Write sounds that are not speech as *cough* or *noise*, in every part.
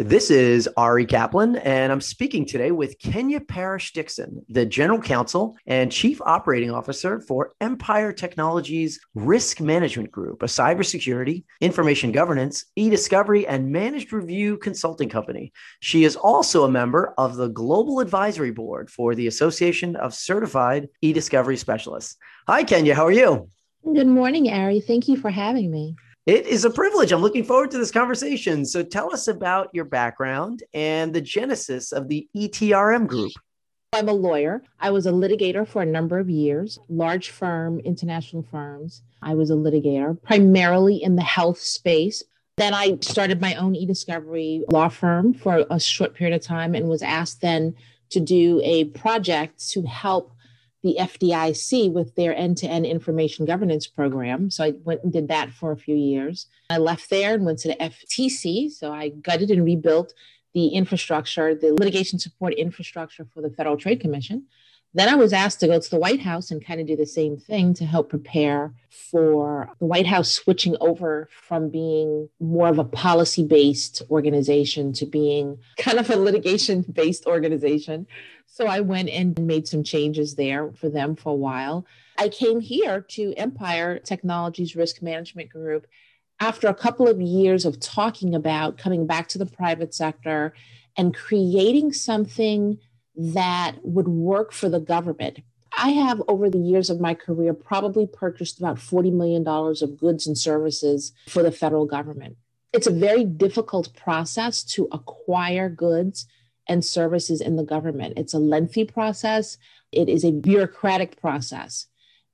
This is Ari Kaplan, and I'm speaking today with Kenya Parrish Dixon, the General Counsel and Chief Operating Officer for Empire Technologies Risk Management Group, a cybersecurity, information governance, e discovery, and managed review consulting company. She is also a member of the Global Advisory Board for the Association of Certified e Discovery Specialists. Hi, Kenya. How are you? Good morning, Ari. Thank you for having me. It is a privilege. I'm looking forward to this conversation. So tell us about your background and the genesis of the ETRM group. I'm a lawyer. I was a litigator for a number of years, large firm, international firms. I was a litigator primarily in the health space. Then I started my own e-discovery law firm for a short period of time and was asked then to do a project to help the FDIC with their end to end information governance program. So I went and did that for a few years. I left there and went to the FTC. So I gutted and rebuilt the infrastructure, the litigation support infrastructure for the Federal Trade Commission. Then I was asked to go to the White House and kind of do the same thing to help prepare for the White House switching over from being more of a policy based organization to being *laughs* kind of a litigation based organization. So I went and made some changes there for them for a while. I came here to Empire Technologies Risk Management Group after a couple of years of talking about coming back to the private sector and creating something that would work for the government. I have, over the years of my career, probably purchased about $40 million of goods and services for the federal government. It's a very difficult process to acquire goods and services in the government. It's a lengthy process, it is a bureaucratic process.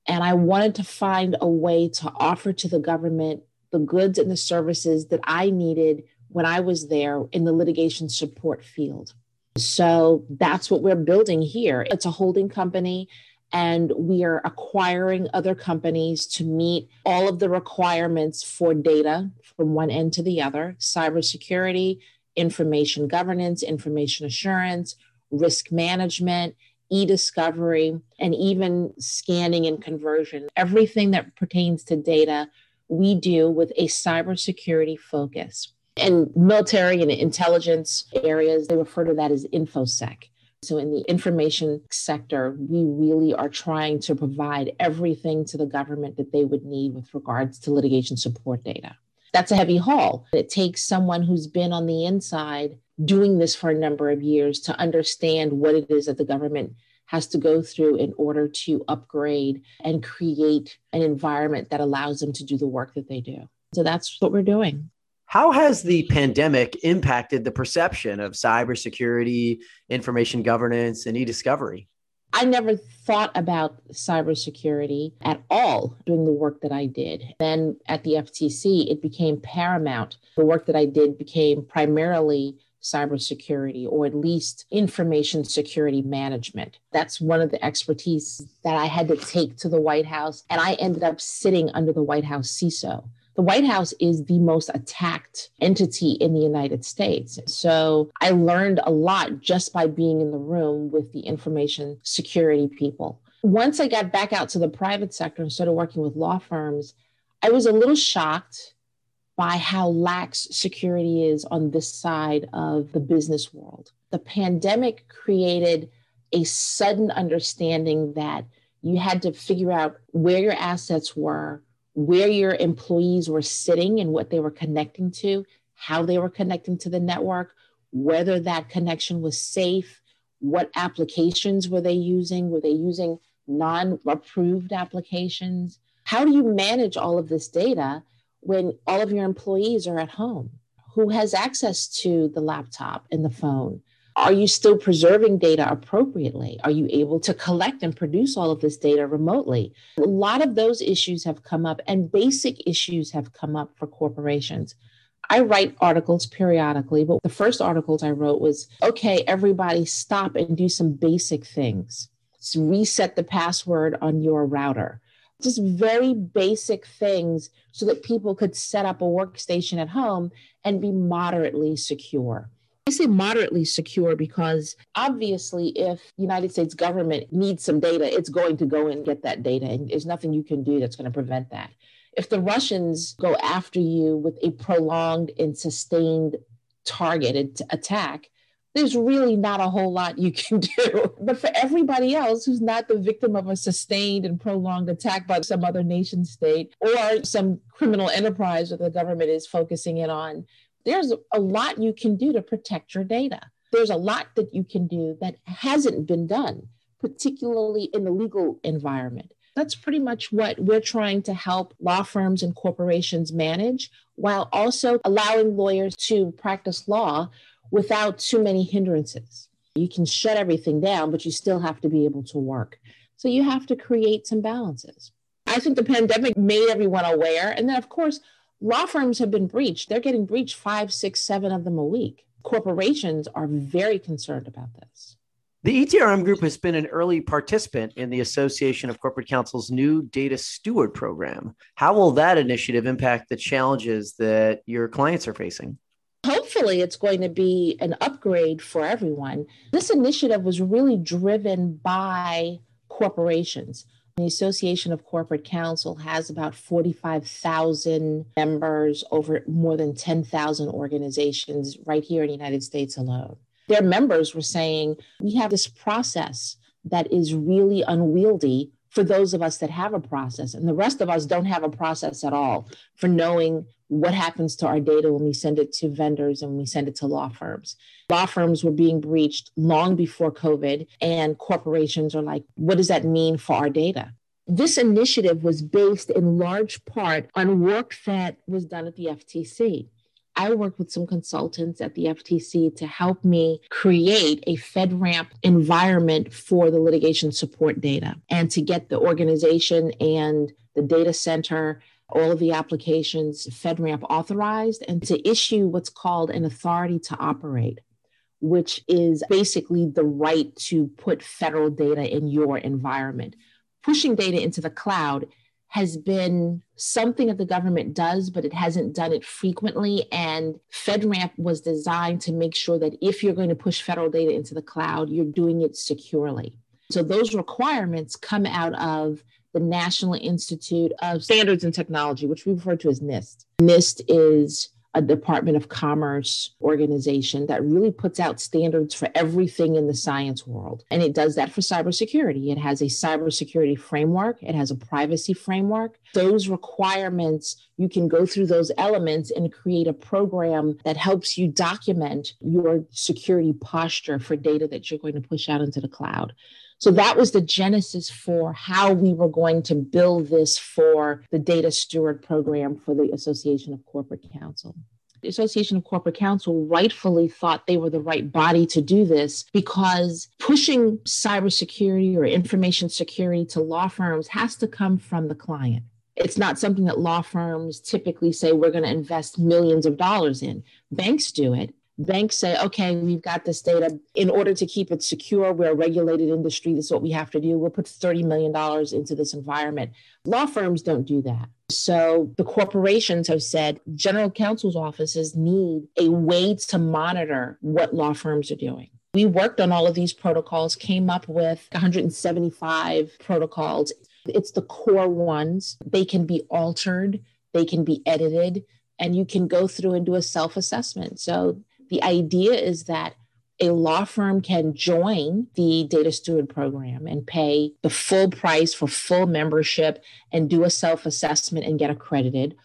And I wanted to find a way to offer to the government the goods and the services that I needed when I was there in the litigation support field. So that's what we're building here. It's a holding company, and we are acquiring other companies to meet all of the requirements for data from one end to the other cybersecurity, information governance, information assurance, risk management, e discovery, and even scanning and conversion. Everything that pertains to data, we do with a cybersecurity focus. And military and intelligence areas, they refer to that as InfoSec. So, in the information sector, we really are trying to provide everything to the government that they would need with regards to litigation support data. That's a heavy haul. It takes someone who's been on the inside doing this for a number of years to understand what it is that the government has to go through in order to upgrade and create an environment that allows them to do the work that they do. So that's what we're doing. How has the pandemic impacted the perception of cybersecurity, information governance, and e discovery? I never thought about cybersecurity at all doing the work that I did. Then at the FTC, it became paramount. The work that I did became primarily cybersecurity or at least information security management. That's one of the expertise that I had to take to the White House. And I ended up sitting under the White House CISO the White House is the most attacked entity in the United States. So I learned a lot just by being in the room with the information security people. Once I got back out to the private sector and started working with law firms, I was a little shocked by how lax security is on this side of the business world. The pandemic created a sudden understanding that you had to figure out where your assets were, where your employees were sitting and what they were connecting to, how they were connecting to the network, whether that connection was safe, what applications were they using? Were they using non approved applications? How do you manage all of this data when all of your employees are at home? Who has access to the laptop and the phone? Are you still preserving data appropriately? Are you able to collect and produce all of this data remotely? A lot of those issues have come up, and basic issues have come up for corporations. I write articles periodically, but the first articles I wrote was okay, everybody stop and do some basic things. reset the password on your router. Just very basic things so that people could set up a workstation at home and be moderately secure I say moderately secure because obviously if United States government needs some data, it's going to go and get that data and there's nothing you can do that's going to prevent that. If the Russians go after you with a prolonged and sustained targeted attack, there's really not a whole lot you can *laughs* do. But for everybody else who's not the victim of a sustained and prolonged attack by some other nation state or some criminal enterprise that the government is focusing in on, there's a lot you can do to protect your data. There's a lot that you can do that hasn't been done, particularly in the legal environment. That's pretty much what we're trying to help law firms and corporations manage while also allowing lawyers to practice law without too many hindrances. You can shut everything down, but you still have to be able to work. So you have to create some balances. I think the pandemic made everyone aware. And then, of course, law firms have been breached. They're getting breached five, six, seven of them a week. Corporations are very concerned about this. The ETRM Group has been an early participant in the Association of Corporate Counsel's new Data Steward program. How will that initiative impact the challenges that your clients are facing? Hopefully, it's going to be an upgrade for everyone. This initiative was really driven by corporations. The Association of Corporate Counsel has about 45,000 members over more than 10,000 organizations right here in the United States alone. Their members were saying, We have this process that is really unwieldy for those of us that have a process, and the rest of us don't have a process at all for knowing what happens to our data when we send it to vendors and we send it to law firms. Law firms were being breached long before COVID, and corporations are like, what does that mean for our data? This initiative was based in large part on work that was done at the FTC. I worked with some consultants at the FTC to help me create a FedRAMP environment for the litigation support data and to get the organization and the data center all of the applications FedRAMP authorized and to issue what's called an authority to operate, which is basically the right to put federal data in your environment. Pushing data into the cloud has been something that the government does, but it hasn't done it frequently. And FedRAMP was designed to make sure that if you're going to push federal data into the cloud, you're doing it securely. So those requirements come out of the National Institute of Standards and Technology, which we refer to as NIST. NIST is a Department of Commerce organization that really puts out standards for everything in the science world. And it does that for cybersecurity. It has a cybersecurity framework, it has a privacy framework. Those requirements, you can go through those elements and create a program that helps you document your security posture for data that you're going to push out into the cloud. So that was the genesis for how we were going to build this for the data steward program for the Association of Corporate Counsel. The Association of Corporate Counsel rightfully thought they were the right body to do this because pushing cybersecurity or information security to law firms has to come from the client. It's not something that law firms typically say we're going to invest millions of dollars in. Banks do it, banks say, okay, we've got this data. In order to keep it secure, we're a regulated industry. This is what we have to do. We'll put $30 million into this environment. Law firms don't do that. So the corporations have said general counsel's offices need a way to monitor what law firms are doing. We worked on all of these protocols, came up with 175 protocols. It's the core ones. They can be altered, they can be edited, and you can go through and do a self assessment. So the idea is that a law firm can join the data steward program and pay the full price for full membership and do a self assessment and get accredited.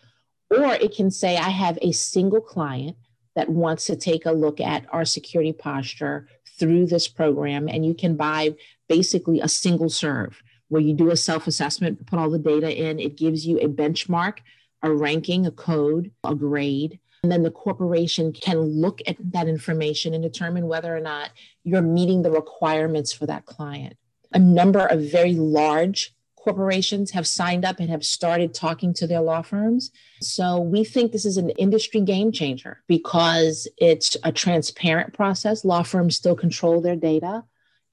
Or it can say, I have a single client that wants to take a look at our security posture through this program, and you can buy basically a single serve where you do a self assessment, put all the data in, it gives you a benchmark, a ranking, a code, a grade and then the corporation can look at that information and determine whether or not you're meeting the requirements for that client. A number of very large corporations have signed up and have started talking to their law firms. So we think this is an industry game changer because it's a transparent process. Law firms still control their data.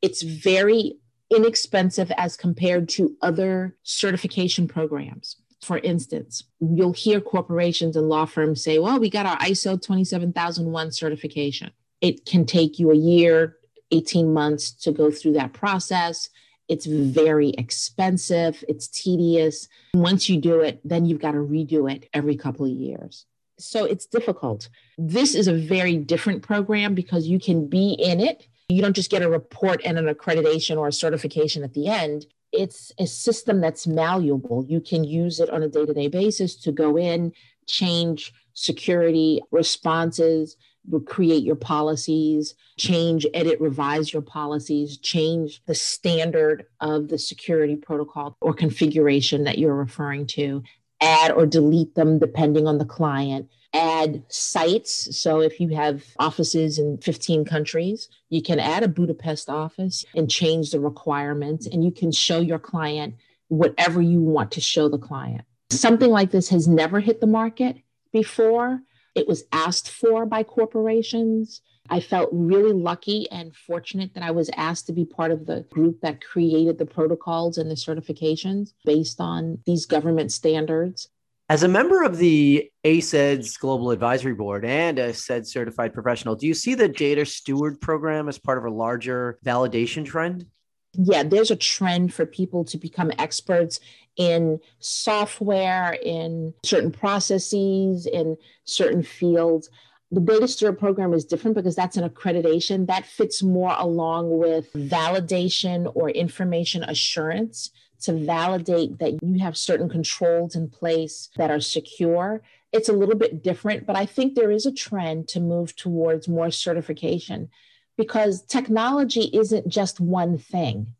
It's very inexpensive as compared to other certification programs. For instance, you'll hear corporations and law firms say, well, we got our ISO 27001 certification. It can take you a year, 18 months to go through that process. It's very expensive, it's tedious. Once you do it, then you've got to redo it every couple of years. So it's difficult. This is a very different program because you can be in it. You don't just get a report and an accreditation or a certification at the end. It's a system that's malleable. You can use it on a day to day basis to go in, change security responses, create your policies, change, edit, revise your policies, change the standard of the security protocol or configuration that you're referring to, add or delete them depending on the client, add sites. So if you have offices in 15 countries, you can add a Budapest office and change the requirements, and you can show your client whatever you want to show the client. Something like this has never hit the market before. It was asked for by corporations. I felt really lucky and fortunate that I was asked to be part of the group that created the protocols and the certifications based on these government standards. As a member of the ACEDS Global Advisory Board and a CED certified professional, do you see the Data Steward program as part of a larger validation trend? Yeah, there's a trend for people to become experts in software, in certain processes, in certain fields. The Data Steward program is different because that's an accreditation that fits more along with validation or information assurance to validate that you have certain controls in place that are secure. It's a little bit different, but I think there is a trend to move towards more certification because technology isn't just one thing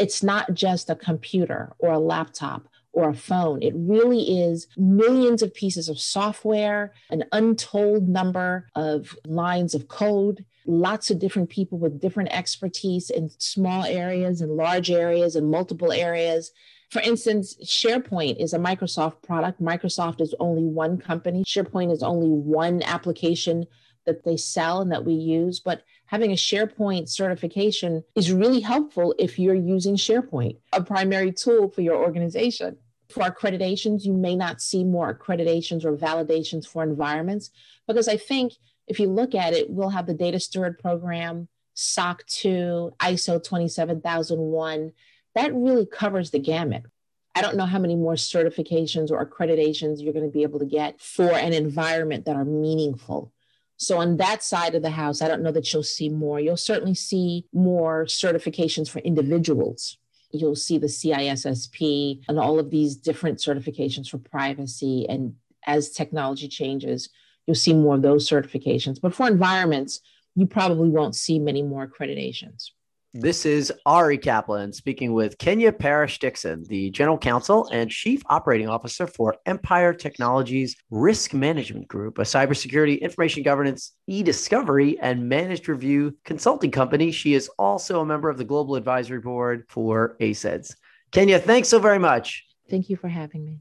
it's not just a computer or a laptop or a phone. It really is millions of pieces of software, an untold number of lines of code, lots of different people with different expertise in small areas and large areas and multiple areas. For instance, SharePoint is a Microsoft product. Microsoft is only one company. SharePoint is only one application that they sell and that we use. But having a SharePoint certification is really helpful if you're using SharePoint, a primary tool for your organization. For accreditations, you may not see more accreditations or validations for environments because I think if you look at it, we'll have the Data Steward Program, SOC 2, ISO 27001. That really covers the gamut. I don't know how many more certifications or accreditations you're going to be able to get for an environment that are meaningful so on that side of the house, I don't know that you'll see more. You'll certainly see more certifications for individuals. You'll see the CISSP and all of these different certifications for privacy. And as technology changes, you'll see more of those certifications. But for environments, you probably won't see many more accreditations. This is Ari Kaplan speaking with Kenya Parrish Dixon, the General Counsel and Chief Operating Officer for Empire Technologies Risk Management Group, a cybersecurity, information governance, e discovery, and managed review consulting company. She is also a member of the Global Advisory Board for ACEDS. Kenya, thanks so very much. Thank you for having me.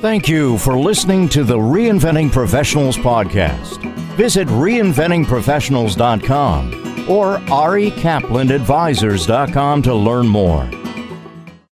Thank you for listening to the Reinventing Professionals podcast. Visit reinventingprofessionals.com or arikaplanadvisors.com to learn more.